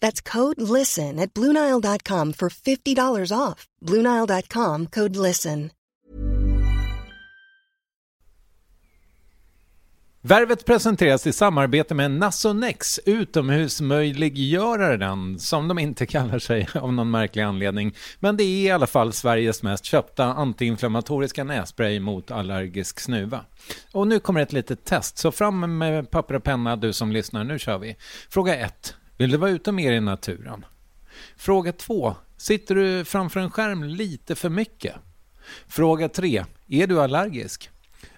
That's code LISTEN at Bluenile.com for $50 off. Bluenile.com code LISTEN. Värvet presenteras i samarbete med Nasonex, utomhusmöjliggöraren, som de inte kallar sig av någon märklig anledning. Men det är i alla fall Sveriges mest köpta antiinflammatoriska nässpray mot allergisk snuva. Och nu kommer ett litet test, så fram med papper och penna du som lyssnar, nu kör vi. Fråga 1. Vill du vara ute mer i naturen? Fråga 2. Sitter du framför en skärm lite för mycket? Fråga 3. Är du allergisk?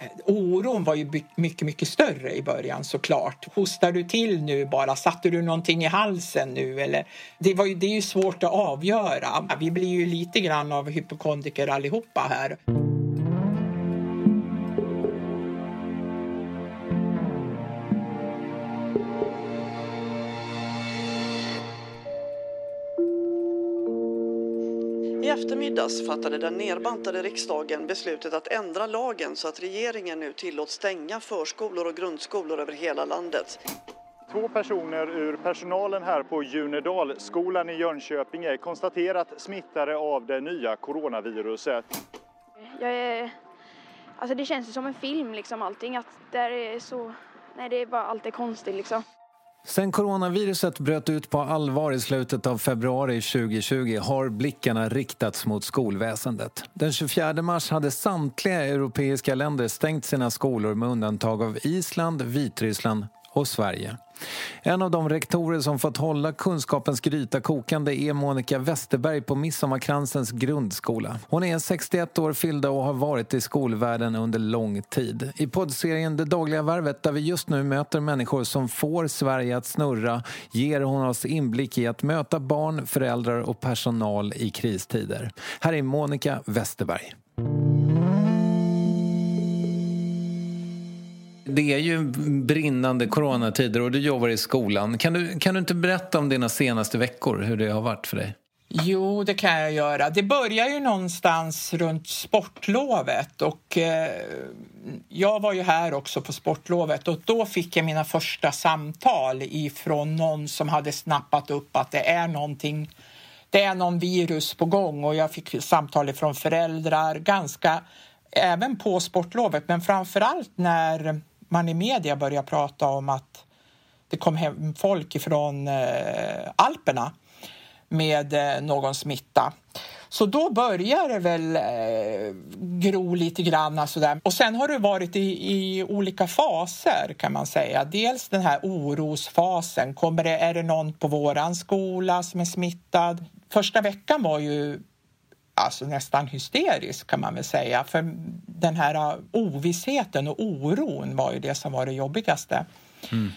Eh, oron var ju mycket, mycket större i början såklart. Hostar du till nu bara? Satte du någonting i halsen nu? Eller, det, var ju, det är ju svårt att avgöra. Vi blir ju lite grann av hypokondriker allihopa här. I eftermiddags fattade den nerbantade riksdagen beslutet att ändra lagen så att regeringen nu tillåts stänga förskolor och grundskolor över hela landet. Två personer ur personalen här på Junedalsskolan i Jönköping är konstaterat smittade av det nya coronaviruset. Jag är... Alltså det känns som en film liksom allting, att det är så... Nej, det är bara allt är konstigt liksom. Sen coronaviruset bröt ut på allvar i slutet av februari 2020 har blickarna riktats mot skolväsendet. Den 24 mars hade samtliga europeiska länder stängt sina skolor med undantag av Island, Vitryssland och Sverige. En av de rektorer som fått hålla kunskapens gryta kokande är Monica Westerberg på Midsommarkransens grundskola. Hon är 61 år fyllda och har varit i skolvärlden under lång tid. I poddserien Det dagliga varvet, där vi just nu möter människor som får Sverige att snurra ger hon oss inblick i att möta barn, föräldrar och personal i kristider. Här är Monica Westerberg. Det är ju brinnande coronatider och du jobbar i skolan. Kan du, kan du inte berätta om dina senaste veckor, hur det har varit för dig? Jo, det kan jag göra. Det börjar ju någonstans runt sportlovet och eh, jag var ju här också på sportlovet och då fick jag mina första samtal ifrån någon som hade snappat upp att det är någonting, det är någon virus på gång och jag fick samtal från föräldrar ganska, även på sportlovet, men framför allt när man i media började prata om att det kom hem folk från eh, Alperna med eh, någon smitta. Så då börjar det väl eh, gro lite grann. Alltså Sådär. Och sen har det varit i, i, olika faser kan man säga. Dels den här orosfasen. Kommer det, är det någon på vår skola som är smittad? Första veckan var ju alltså nästan hysterisk kan man väl säga. För den här ovissheten och oron var ju det som var det jobbigaste. Mm.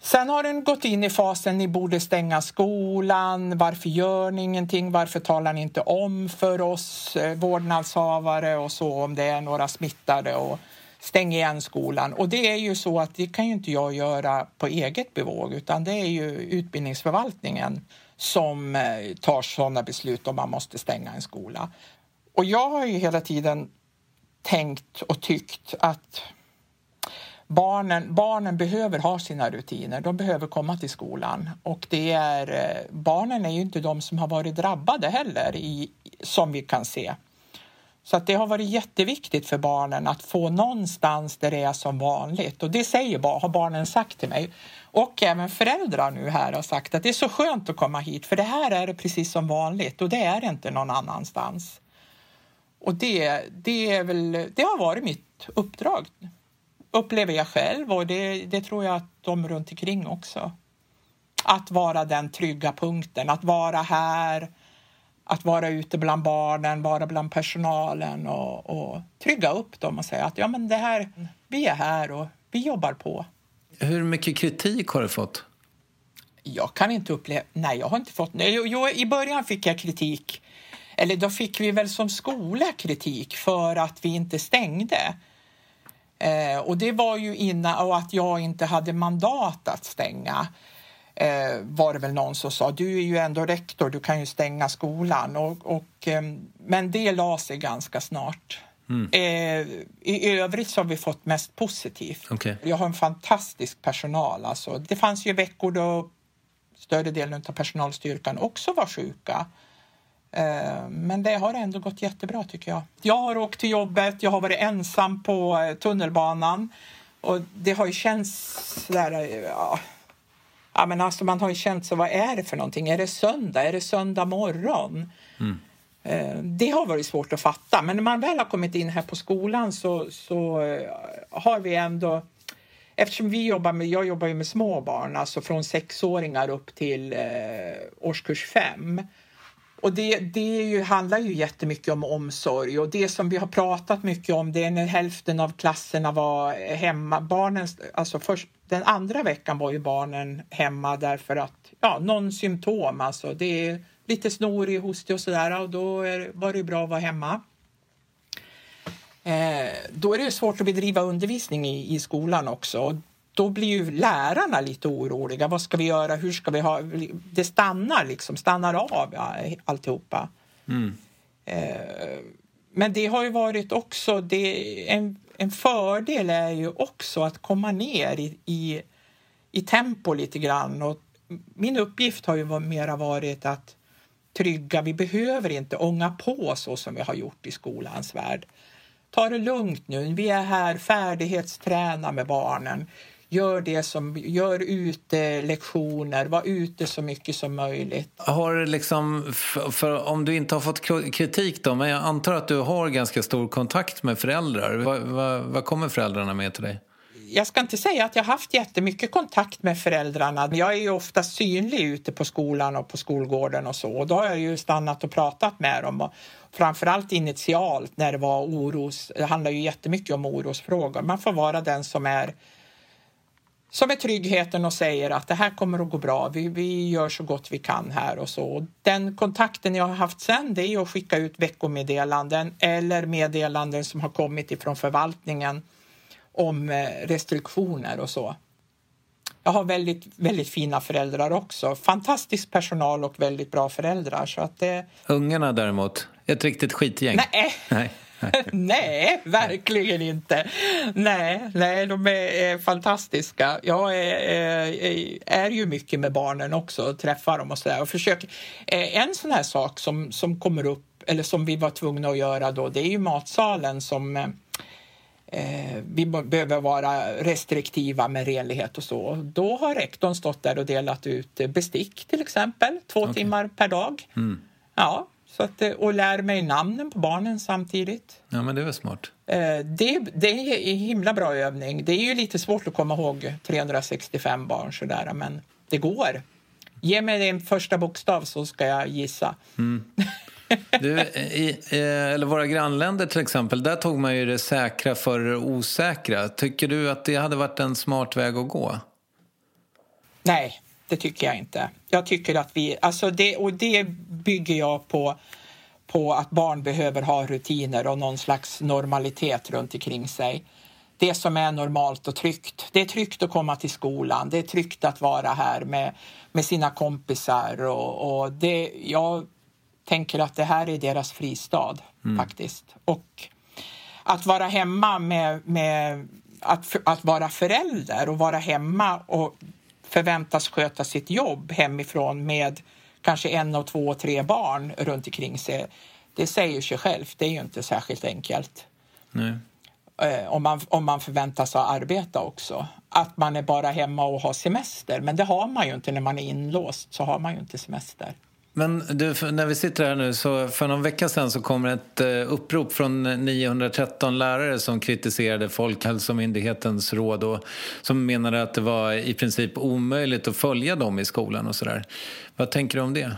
Sen har den gått in i fasen ni borde stänga skolan. Varför gör ni ingenting? Varför talar ni inte om för oss eh, vårdnadshavare och så om det är några smittade och stäng igen skolan. Och det är ju så att det kan ju inte jag göra på eget bevåg utan det är ju utbildningsförvaltningen som eh, tar sådana beslut om man måste stänga en skola. Och jag har ju hela tiden tänkt och tyckt att barnen, barnen behöver ha sina rutiner. De behöver komma till skolan. Och det är, eh, barnen är ju inte de som har varit drabbade heller, i, som vi kan se. Så att det har varit jätteviktigt för barnen att få någonstans där det är som vanligt. Och det säger, har barnen sagt till mig. Och även föräldrar nu här har sagt att det är så skönt att komma hit för det här är det precis som vanligt och det är det inte någon annanstans. Och det, det, är väl, det har varit mitt uppdrag upplever jag själv och det, det tror jag att de runt omkring också. Att vara den trygga punkten, att vara här, att vara ute bland barnen, vara bland personalen och, och trygga upp dem och säga att ja, men det här, vi är här och vi jobbar på. Hur mycket kritik har du fått? Jag kan inte uppleva... Nej, jag har inte fått... Jo, I början fick jag kritik. Eller då fick vi väl som skola kritik för att vi inte stängde. Eh, och det var ju innan, och att jag inte hade mandat att stänga eh, var det väl någon som sa. Du är ju ändå rektor, du kan ju stänga skolan. Och, och eh, men det la sig ganska snart. Mm. Eh, I övrigt så har vi fått mest positivt. Okay. Jag har en fantastisk personal. Alltså. Det fanns ju veckor då större delen av personalstyrkan också var sjuka. Eh, men det har ändå gått jättebra tycker jag. Jag har åkt till jobbet, jag har varit ensam på eh, tunnelbanan och det har ju känts där, eh, ja, ja men alltså man har ju känt så vad är det för någonting? Är det söndag? Är det söndag morgon? Mm. Det har varit svårt att fatta, men när man väl har kommit in här på skolan så, så eh, har vi ändå Eftersom vi jobbar med, jag jobbar ju med små barn, alltså från sexåringar upp till eh, årskurs fem. Och det, det ju, handlar ju jättemycket om omsorg och det som vi har pratat mycket om det är när hälften av klasserna var hemma. Barnen, alltså först, den andra veckan var ju barnen hemma därför att ja, någon symptom, alltså det är lite snorig, hostig och sådär och då är, var det bra att vara hemma. Eh, då är det svårt att bedriva undervisning i, i skolan också då blir ju lärarna lite oroliga. Vad ska vi göra? Hur ska vi ha? Det stannar liksom, stannar av alltihopa. Mm. Eh, men det har ju varit också, det, en, en fördel är ju också att komma ner i, i, i tempo lite grann. Och min uppgift har ju mera varit att trygga, vi behöver inte ånga på så som vi har gjort i skolans värld. Ta det lugnt nu, vi är här, färdighetsträna med barnen gör det som, gör ute lektioner, var ute så mycket som möjligt. Har liksom, för, om du inte har fått kritik då, men jag antar att du har ganska stor kontakt med föräldrar. Vad, vad, vad kommer föräldrarna med till dig? jag ska inte säga att jag haft jättemycket kontakt med föräldrarna. Jag är ju ofta synlig ute på skolan och på skolgården och så. Och då har jag ju stannat och pratat med dem. Och framförallt initialt när det var oros. Det handlar ju jättemycket om orosfrågor. Man får vara den som är som är tryggheten och säger att det här kommer att gå bra. Vi, vi gör så gott vi kan här och så. Den kontakten jag har haft sen det är att skicka ut veckomeddelanden eller meddelanden som har kommit ifrån förvaltningen om eh, restriktioner och så. jag har väldigt, väldigt fina föräldrar också. Fantastisk personal och väldigt bra föräldrar. Så att det... Ungarna däremot, ett riktigt skitgäng? Nej. Nej. nej, verkligen inte. Nej, nej de är, fantastiska. Jag är, är, är, ju mycket med barnen också och träffar dem och sådär. Och försöker. Eh, en sån här sak som, som kommer upp, eller som vi var tvungna att göra då, det är ju matsalen som eh, vi behöver vara restriktiva med renlighet och så. Då har rektorn stått där och delat ut bestick till exempel, två okay. timmar per dag. Mm. Ja, så att, eh, och lär mig namnen på barnen samtidigt. Ja, men det är smart. Eh, det, det är en himla bra övning. Det är ju lite svårt att komma ihåg 365 barn sådär, men det går. Ge mig din första bokstav så ska jag gissa. Mm. Du, i, eller våra grannländer till exempel, där tog man ju det säkra för det osäkra. Tycker du att det hade varit en smart väg att gå? Nej, det tycker jag inte. Jag tycker att vi, alltså det, och det bygger jag på, på att barn behöver ha rutiner och någon slags normalitet runt omkring sig. Det som är normalt och tryggt. Det är tryggt att komma till skolan, det är tryggt att vara här med, med sina kompisar och, och det, jag tänker att det här är deras fristad mm. faktiskt. Och att vara hemma med, med att, att vara förälder och vara hemma och förväntas sköta sitt jobb hemifrån med kanske en och två och tre barn runt omkring sig. Det säger sig självt, det är ju inte särskilt enkelt. Nej. Eh, om man, om man förväntas ha arbeta också. Att man är bara hemma och har semester, men det har man ju inte när man är inlåst. så har man ju inte semester. Men du, när vi sitter här nu, så för någon vecka sedan så kom ett eh, upprop från 913 lärare som kritiserade Folkhälsomyndighetens råd och som menade att det var i princip omöjligt att följa dem i skolan och sådär. Vad tänker du om det?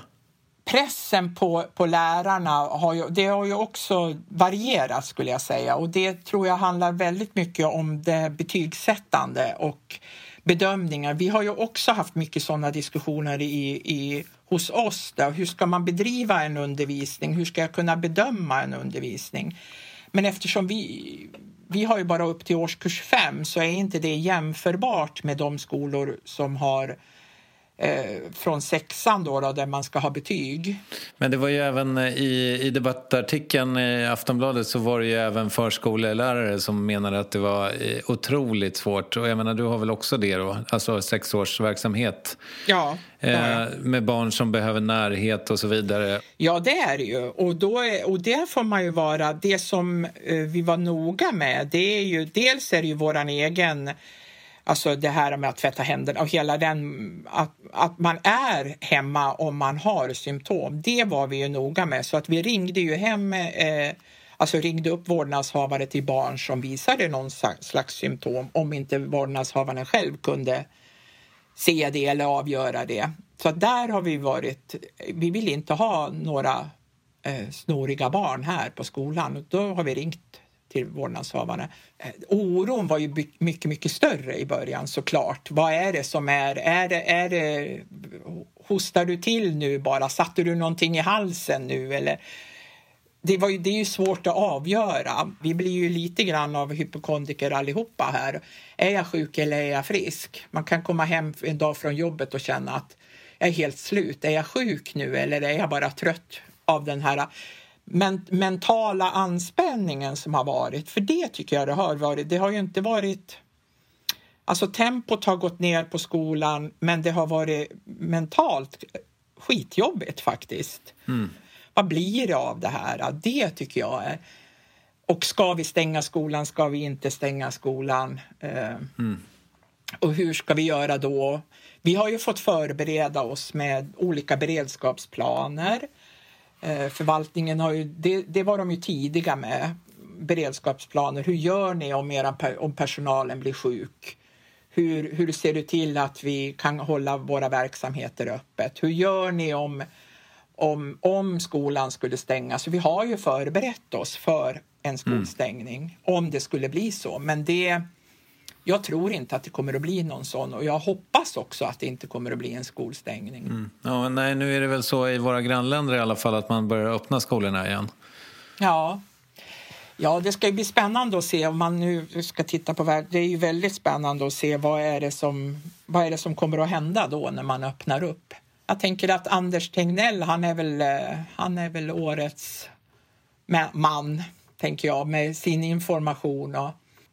Pressen på, på lärarna har ju, det har ju också varierat skulle jag säga och det tror jag handlar väldigt mycket om det betygssättande och bedömningar. Vi har ju också haft mycket sådana diskussioner i, i hos oss. Då. Hur ska man bedriva en undervisning? Hur ska jag kunna bedöma en undervisning? Men eftersom vi, vi har ju bara upp till årskurs fem så är inte det jämförbart med de skolor som har eh, från sexan då, då, där man ska ha betyg. Men det var ju även eh, i, i debattartikeln i Aftonbladet så var det ju även förskolelärare som menade att det var eh, otroligt svårt. Och jag menar, du har väl också det då, alltså sexårsverksamhet? Ja. Eh, med barn som behöver närhet och så vidare. Ja, det är det ju. Och, då är, och där får man ju vara... Det som vi var noga med, det är ju... Dels är det ju våran egen Alltså det här med att tvätta händerna och hela den, att, att man är hemma om man har symptom. Det var vi ju noga med så att vi ringde ju hem, eh, alltså ringde upp vårdnadshavare till barn som visade någon slags symptom om inte vårdnadshavaren själv kunde se det eller avgöra det. Så där har vi varit, vi vill inte ha några eh, snoriga barn här på skolan. Då har vi ringt till vårdnadshavarna. Eh, oron var ju mycket, mycket större i början såklart. Vad är det som är, är det, är det, hostar du till nu bara, satte du någonting i halsen nu eller det, var ju, det är ju svårt att avgöra. Vi blir ju lite grann av hypokondriker allihopa här. Är jag sjuk eller är jag frisk? Man kan komma hem en dag från jobbet och känna att jag är helt slut. Är jag sjuk nu eller är jag bara trött av den här men, mentala anspänningen som har varit. För det tycker jag det har varit. Det har ju inte varit... Alltså tempot har gått ner på skolan men det har varit mentalt skitjobbigt faktiskt. Mm. Vad blir det av det här? Det tycker jag är... Och ska vi stänga skolan? Ska vi inte stänga skolan? Eh, mm. Och hur ska vi göra då? Vi har ju fått förbereda oss med olika beredskapsplaner. Eh, förvaltningen har ju, det, det, var de ju tidiga med, beredskapsplaner. Hur gör ni om, era, om personalen blir sjuk? Hur, hur ser du till att vi kan hålla våra verksamheter öppet? Hur gör ni om, om, om skolan skulle stängas? Vi har ju förberett oss för en skolstängning mm. om det skulle bli så. Men det, jag tror inte att det kommer att bli någon sån och jag hoppas också att det inte kommer att bli en skolstängning. Mm. Ja, nej, nu är det väl så i våra grannländer i alla fall att man börjar öppna skolorna igen. Ja, Ja, det ska ju bli spännande att se om man nu ska titta på världen. Det är ju väldigt spännande att se vad är det som, vad är det som kommer att hända då när man öppnar upp. Jag tänker att Anders Tegnell, han är väl, eh, han är väl årets man, tänker jag, med sin information och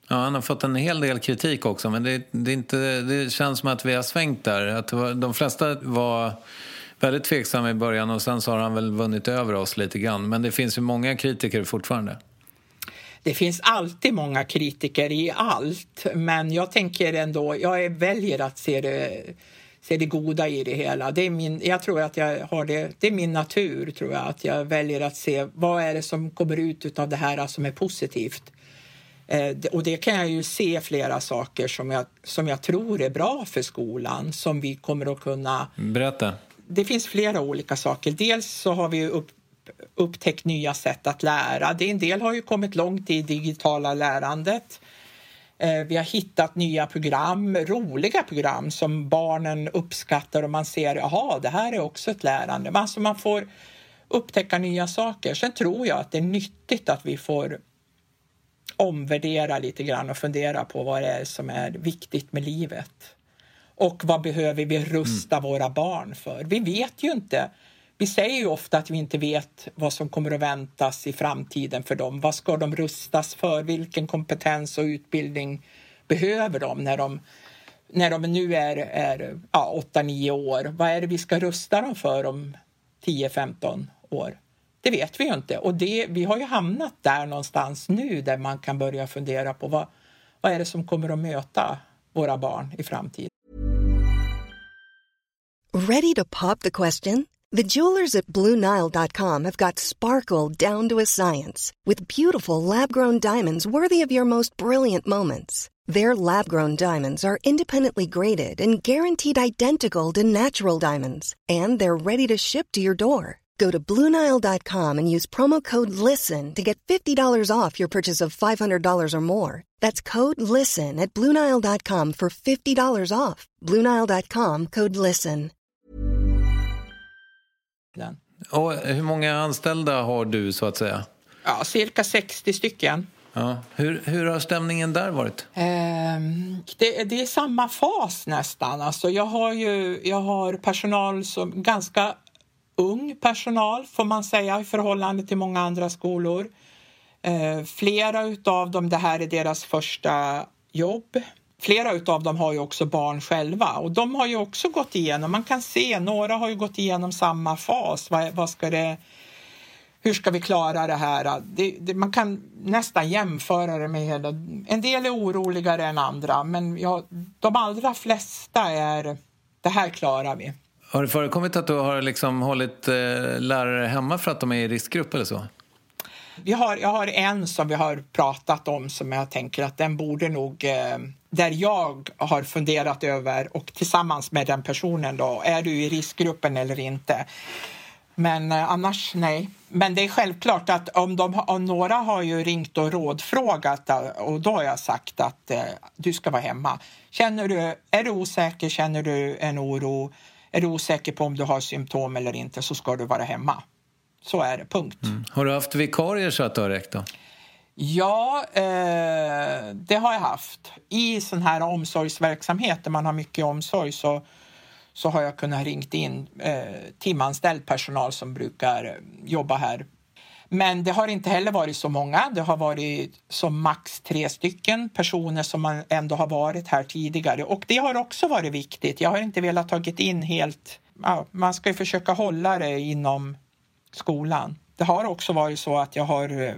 Ja, han har fått en hel del kritik också, men det, det, inte, det känns som att vi har svängt där. Att de flesta var väldigt tveksamma i början och sen så har han väl vunnit över oss lite grann. Men det finns ju många kritiker fortfarande. Det finns alltid många kritiker i allt, men jag tänker ändå, jag väljer att se det, se det goda i det hela. Det är min, jag tror att jag har det, det är min natur, tror jag, att jag väljer att se vad är det som kommer ut av det här som är positivt. Eh, och det kan jag ju se flera saker som jag, som jag tror är bra för skolan som vi kommer att kunna... Berätta. Det finns flera olika saker. Dels så har vi upp, upptäckt nya sätt att lära. Det, en del har ju kommit långt i digitala lärandet. Eh, vi har hittat nya program, roliga program som barnen uppskattar och man ser, jaha, det här är också ett lärande. Alltså man får upptäcka nya saker. Sen tror jag att det är nyttigt att vi får omvärdera lite grann och fundera på vad det är som är viktigt med livet. Och vad behöver vi rusta mm. våra barn för? Vi vet ju inte. Vi säger ju ofta att vi inte vet vad som kommer att väntas i framtiden för dem. Vad ska de rustas för? Vilken kompetens och utbildning behöver de när de, när de nu är, är ja, 8-9 år? Vad är det vi ska rusta dem för om 10-15 år? Det vet vi ju inte. Och det, vi har ju hamnat där någonstans nu där man kan börja fundera på vad, vad är det som kommer att möta våra barn i framtiden. Ready to pop the question? The jewelers at BlueNile.com have got sparkle down to a science with beautiful lab-grown diamonds worthy of your most brilliant moments. Their lab-grown diamonds are independently graded and guaranteed identical to natural diamonds, and they're ready to ship to your door. Go to Bluenile.com and use promo code LISTEN to get $50 off your purchase of $500 or more. That's code LISTEN at Bluenile.com for $50 off. Bluenile.com code LISTEN. Och hur många anställda har du så att säga? Ja, cirka 60 stycken. Ja. Hur, hur har stämningen där varit? Um, det, det, är samma fas nästan. Alltså jag, har ju, jag har personal som ganska ung personal får man säga i förhållande till många andra skolor. Eh, flera av dem, det här är deras första jobb. Flera av dem har ju också barn själva och de har ju också gått igenom, man kan se, några har ju gått igenom samma fas. Vad, vad ska det, hur ska vi klara det här? Det, det, man kan nästan jämföra det med hela... En del är oroligare än andra, men ja, de allra flesta är det här klarar vi. Har det förekommit att du har liksom hållit eh, lärare hemma för att de är i riskgrupp eller så? Vi har, jag har en som vi har pratat om som jag tänker att den borde nog, eh, där jag har funderat över och tillsammans med den personen då, är du i riskgruppen eller inte? Men eh, annars nej. Men det är självklart att om, de, om några har ju ringt och rådfrågat och då har jag sagt att eh, du ska vara hemma. Känner du, är du osäker, känner du en oro, är du osäker på om du har symptom eller inte så ska du vara hemma. Så är det, punkt. Mm. Har du haft vikarier så att det har räckt då? Ja, eh, det har jag haft. I sån här omsorgsverksamhet där man har mycket omsorg så, så har jag kunnat ringt in eh, timanställd personal som brukar jobba här men det har inte heller varit så många. Det har varit som max tre stycken personer som man ändå har varit här tidigare och det har också varit viktigt. Jag har inte velat tagit in helt. Ja, man ska ju försöka hålla det inom skolan. Det har också varit så att jag har. Eh,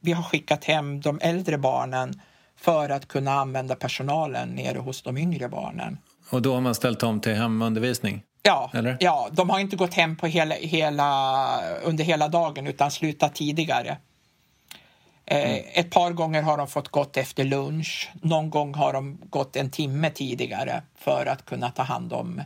vi har skickat hem de äldre barnen för att kunna använda personalen nere hos de yngre barnen. Och då har man ställt om till hemundervisning? Ja, Eller? ja, de har inte gått hem på hela, hela, under hela dagen utan slutat tidigare. Eh, mm. ett par gånger har de fått gått efter lunch. Någon gång har de gått en timme tidigare för att kunna ta hand om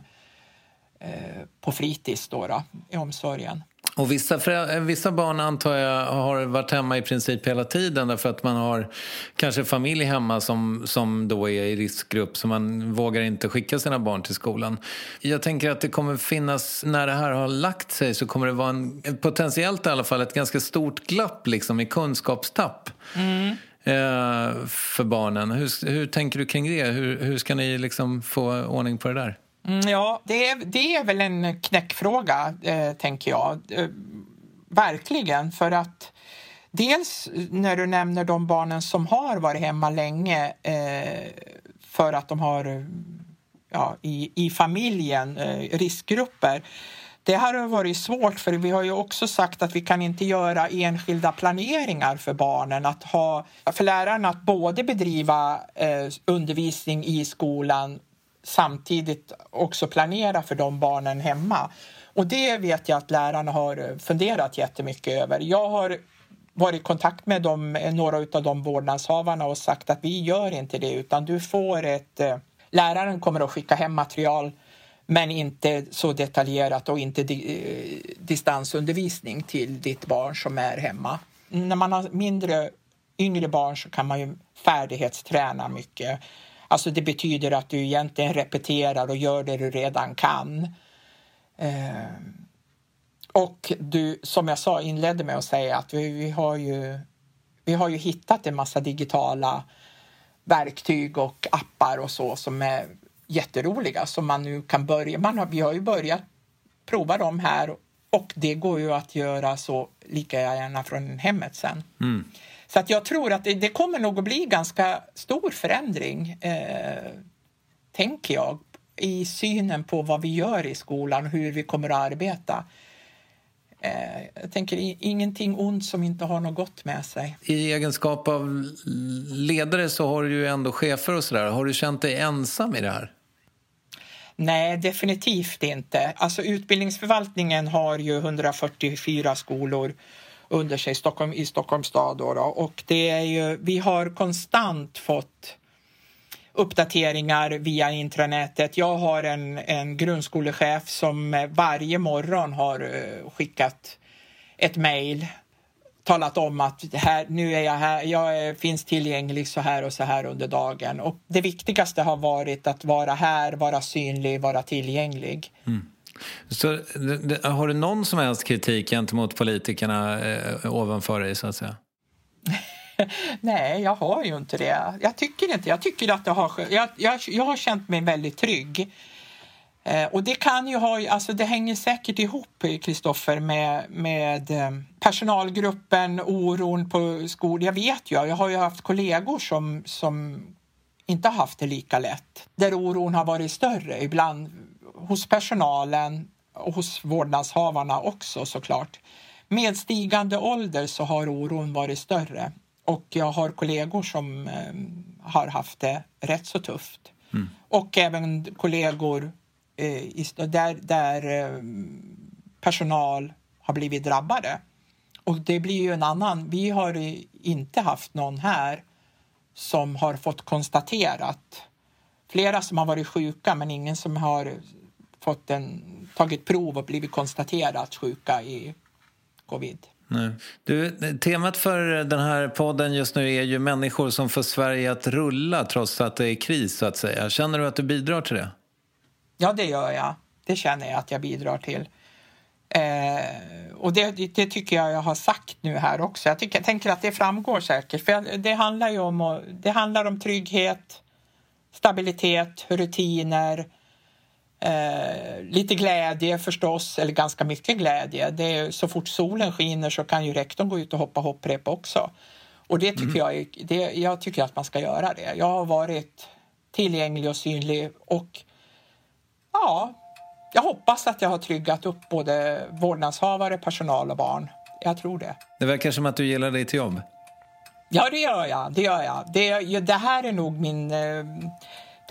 eh, på fritids då, då, i omsorgen. Och vissa, vissa barn antar jag har varit hemma i princip hela tiden därför att man har kanske familj hemma som, som då är i riskgrupp så man vågar inte skicka sina barn till skolan. Jag tänker att det kommer finnas, när det här har lagt sig så kommer det vara en, potentiellt i alla fall ett ganska stort glapp liksom i kunskapstapp. Mm. Eh, för barnen. Hur, hur tänker du kring det? Hur, hur ska ni liksom få ordning på det där? Mm, ja, det är, det är väl en knäckfråga, eh, tänker jag. Eh, verkligen, för att dels när du nämner de barnen som har varit hemma länge eh, för att de har ja, i, i familjen eh, riskgrupper. Det har varit svårt för vi har ju också sagt att vi kan inte göra enskilda planeringar för barnen. Att ha, för lärarna att både bedriva eh, undervisning i skolan samtidigt också planera för de barnen hemma. Och det vet jag att lärarna har funderat jättemycket över. Jag har varit i kontakt med dem, några av de vårdnadshavarna och sagt att vi gör inte det utan du får ett... Eh, läraren kommer att skicka hem material men inte så detaljerat och inte di eh, distansundervisning till ditt barn som är hemma. När man har mindre, yngre barn så kan man ju färdighetsträna mycket. Alltså det betyder att du egentligen repeterar och gör det du redan kan. Eh, och du, som jag sa, inledde med att säga att vi, vi, har ju, vi har ju hittat en massa digitala verktyg och appar och så som är jätteroliga som man nu kan börja. Man har, vi har ju börjat prova dem här och det går ju att göra så lika gärna från hemmet sen. Mm. Så att jag tror att det, det, kommer nog att bli ganska stor förändring, eh, tänker jag, i synen på vad vi gör i skolan och hur vi kommer att arbeta. Eh, jag tänker ingenting ont som inte har något gott med sig. I egenskap av ledare så har du ju ändå chefer och sådär. Har du känt dig ensam i det här? Nej, definitivt inte. Alltså utbildningsförvaltningen har ju 144 skolor under sig Stockholm, i Stockholms stad. Då, då. Och det är ju, vi har konstant fått uppdateringar via intranätet. Jag har en, en grundskolechef som eh, varje morgon har eh, skickat ett mejl talat om att här, nu är jag här, jag är, finns tillgänglig så här och så här under dagen. Och det viktigaste har varit att vara här, vara synlig, vara tillgänglig. Mm. Så, har du någon som helst kritik gentemot politikerna eh, ovanför dig så att säga? Nej, jag har ju inte det. Jag tycker inte. Jag tycker att det har, jag, jag, jag har känt mig väldigt trygg. Eh, och det kan ju ha, alltså det hänger säkert ihop, Kristoffer, med, med eh, personalgruppen, oron på skolan. Jag vet ju, jag har ju haft kollegor som, som inte har haft det lika lätt. Där oron har varit större, ibland hos personalen och hos vårdnadshavarna också såklart. Med stigande ålder så har oron varit större och jag har kollegor som eh, har haft det rätt så tufft. Mm. Och även kollegor eh, där, där eh, personal har blivit drabbade. Och det blir ju en annan. Vi har inte haft någon här som har fått konstaterat flera som har varit sjuka men ingen som har fått en, tagit prov och blivit konstaterat sjuka i covid. Nej. Du, temat för den här podden just nu är ju människor som får Sverige att rulla trots att det är kris. så att säga. Känner du att du bidrar till det? Ja, det gör jag. Det känner jag att jag bidrar till. Eh, och det, det, tycker jag jag har sagt nu här också. Jag, tycker, jag tänker att det framgår säkert. För det handlar om, det handlar om trygghet, stabilitet, rutiner, Eh, lite glädje förstås, eller ganska mycket glädje. Det är, så fort solen skiner så kan ju rektorn gå ut och hoppa hopprep också. Och det tycker mm. jag, det, jag tycker att man ska göra det. Jag har varit tillgänglig och synlig och ja, jag hoppas att jag har tryggat upp både vårdnadshavare, personal och barn. Jag tror det. Det verkar som att du gillar ditt jobb. Ja, det gör jag. Det, gör jag. Det, det här är nog min... Eh,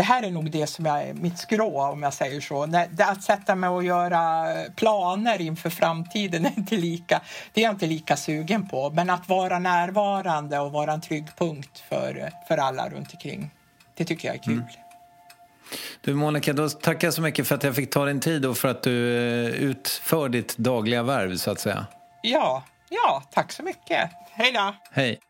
det här är nog det som är mitt skrå, om jag säger så. Det, att sätta mig och göra planer inför framtiden är inte lika, det är jag inte lika sugen på. Men att vara närvarande och vara en trygg punkt för, för alla runt omkring, det tycker jag är kul. Mm. Du Monica, då tackar jag så mycket för att jag fick ta din tid och för att du eh, utför ditt dagliga värv så att säga. Ja, ja, tack så mycket. Hej då! Hej!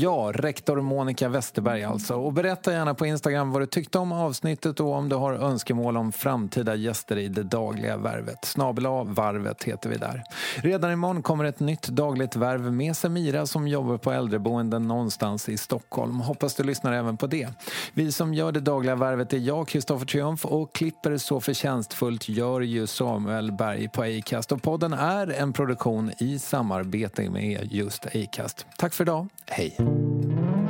Ja, rektor Monica Westerberg alltså. Och berätta gärna på Instagram vad du tyckte om avsnittet och om du har önskemål om framtida gäster i det dagliga värvet. Snabel varvet heter vi där. Redan imorgon kommer ett nytt dagligt värv med Semira som jobbar på äldreboenden någonstans i Stockholm. Hoppas du lyssnar även på det. Vi som gör det dagliga värvet är jag, Kristoffer Triumf och klipper så förtjänstfullt gör ju Samuel Berg på Acast. Och podden är en produktion i samarbete med just Acast. Tack för idag. Hej! Música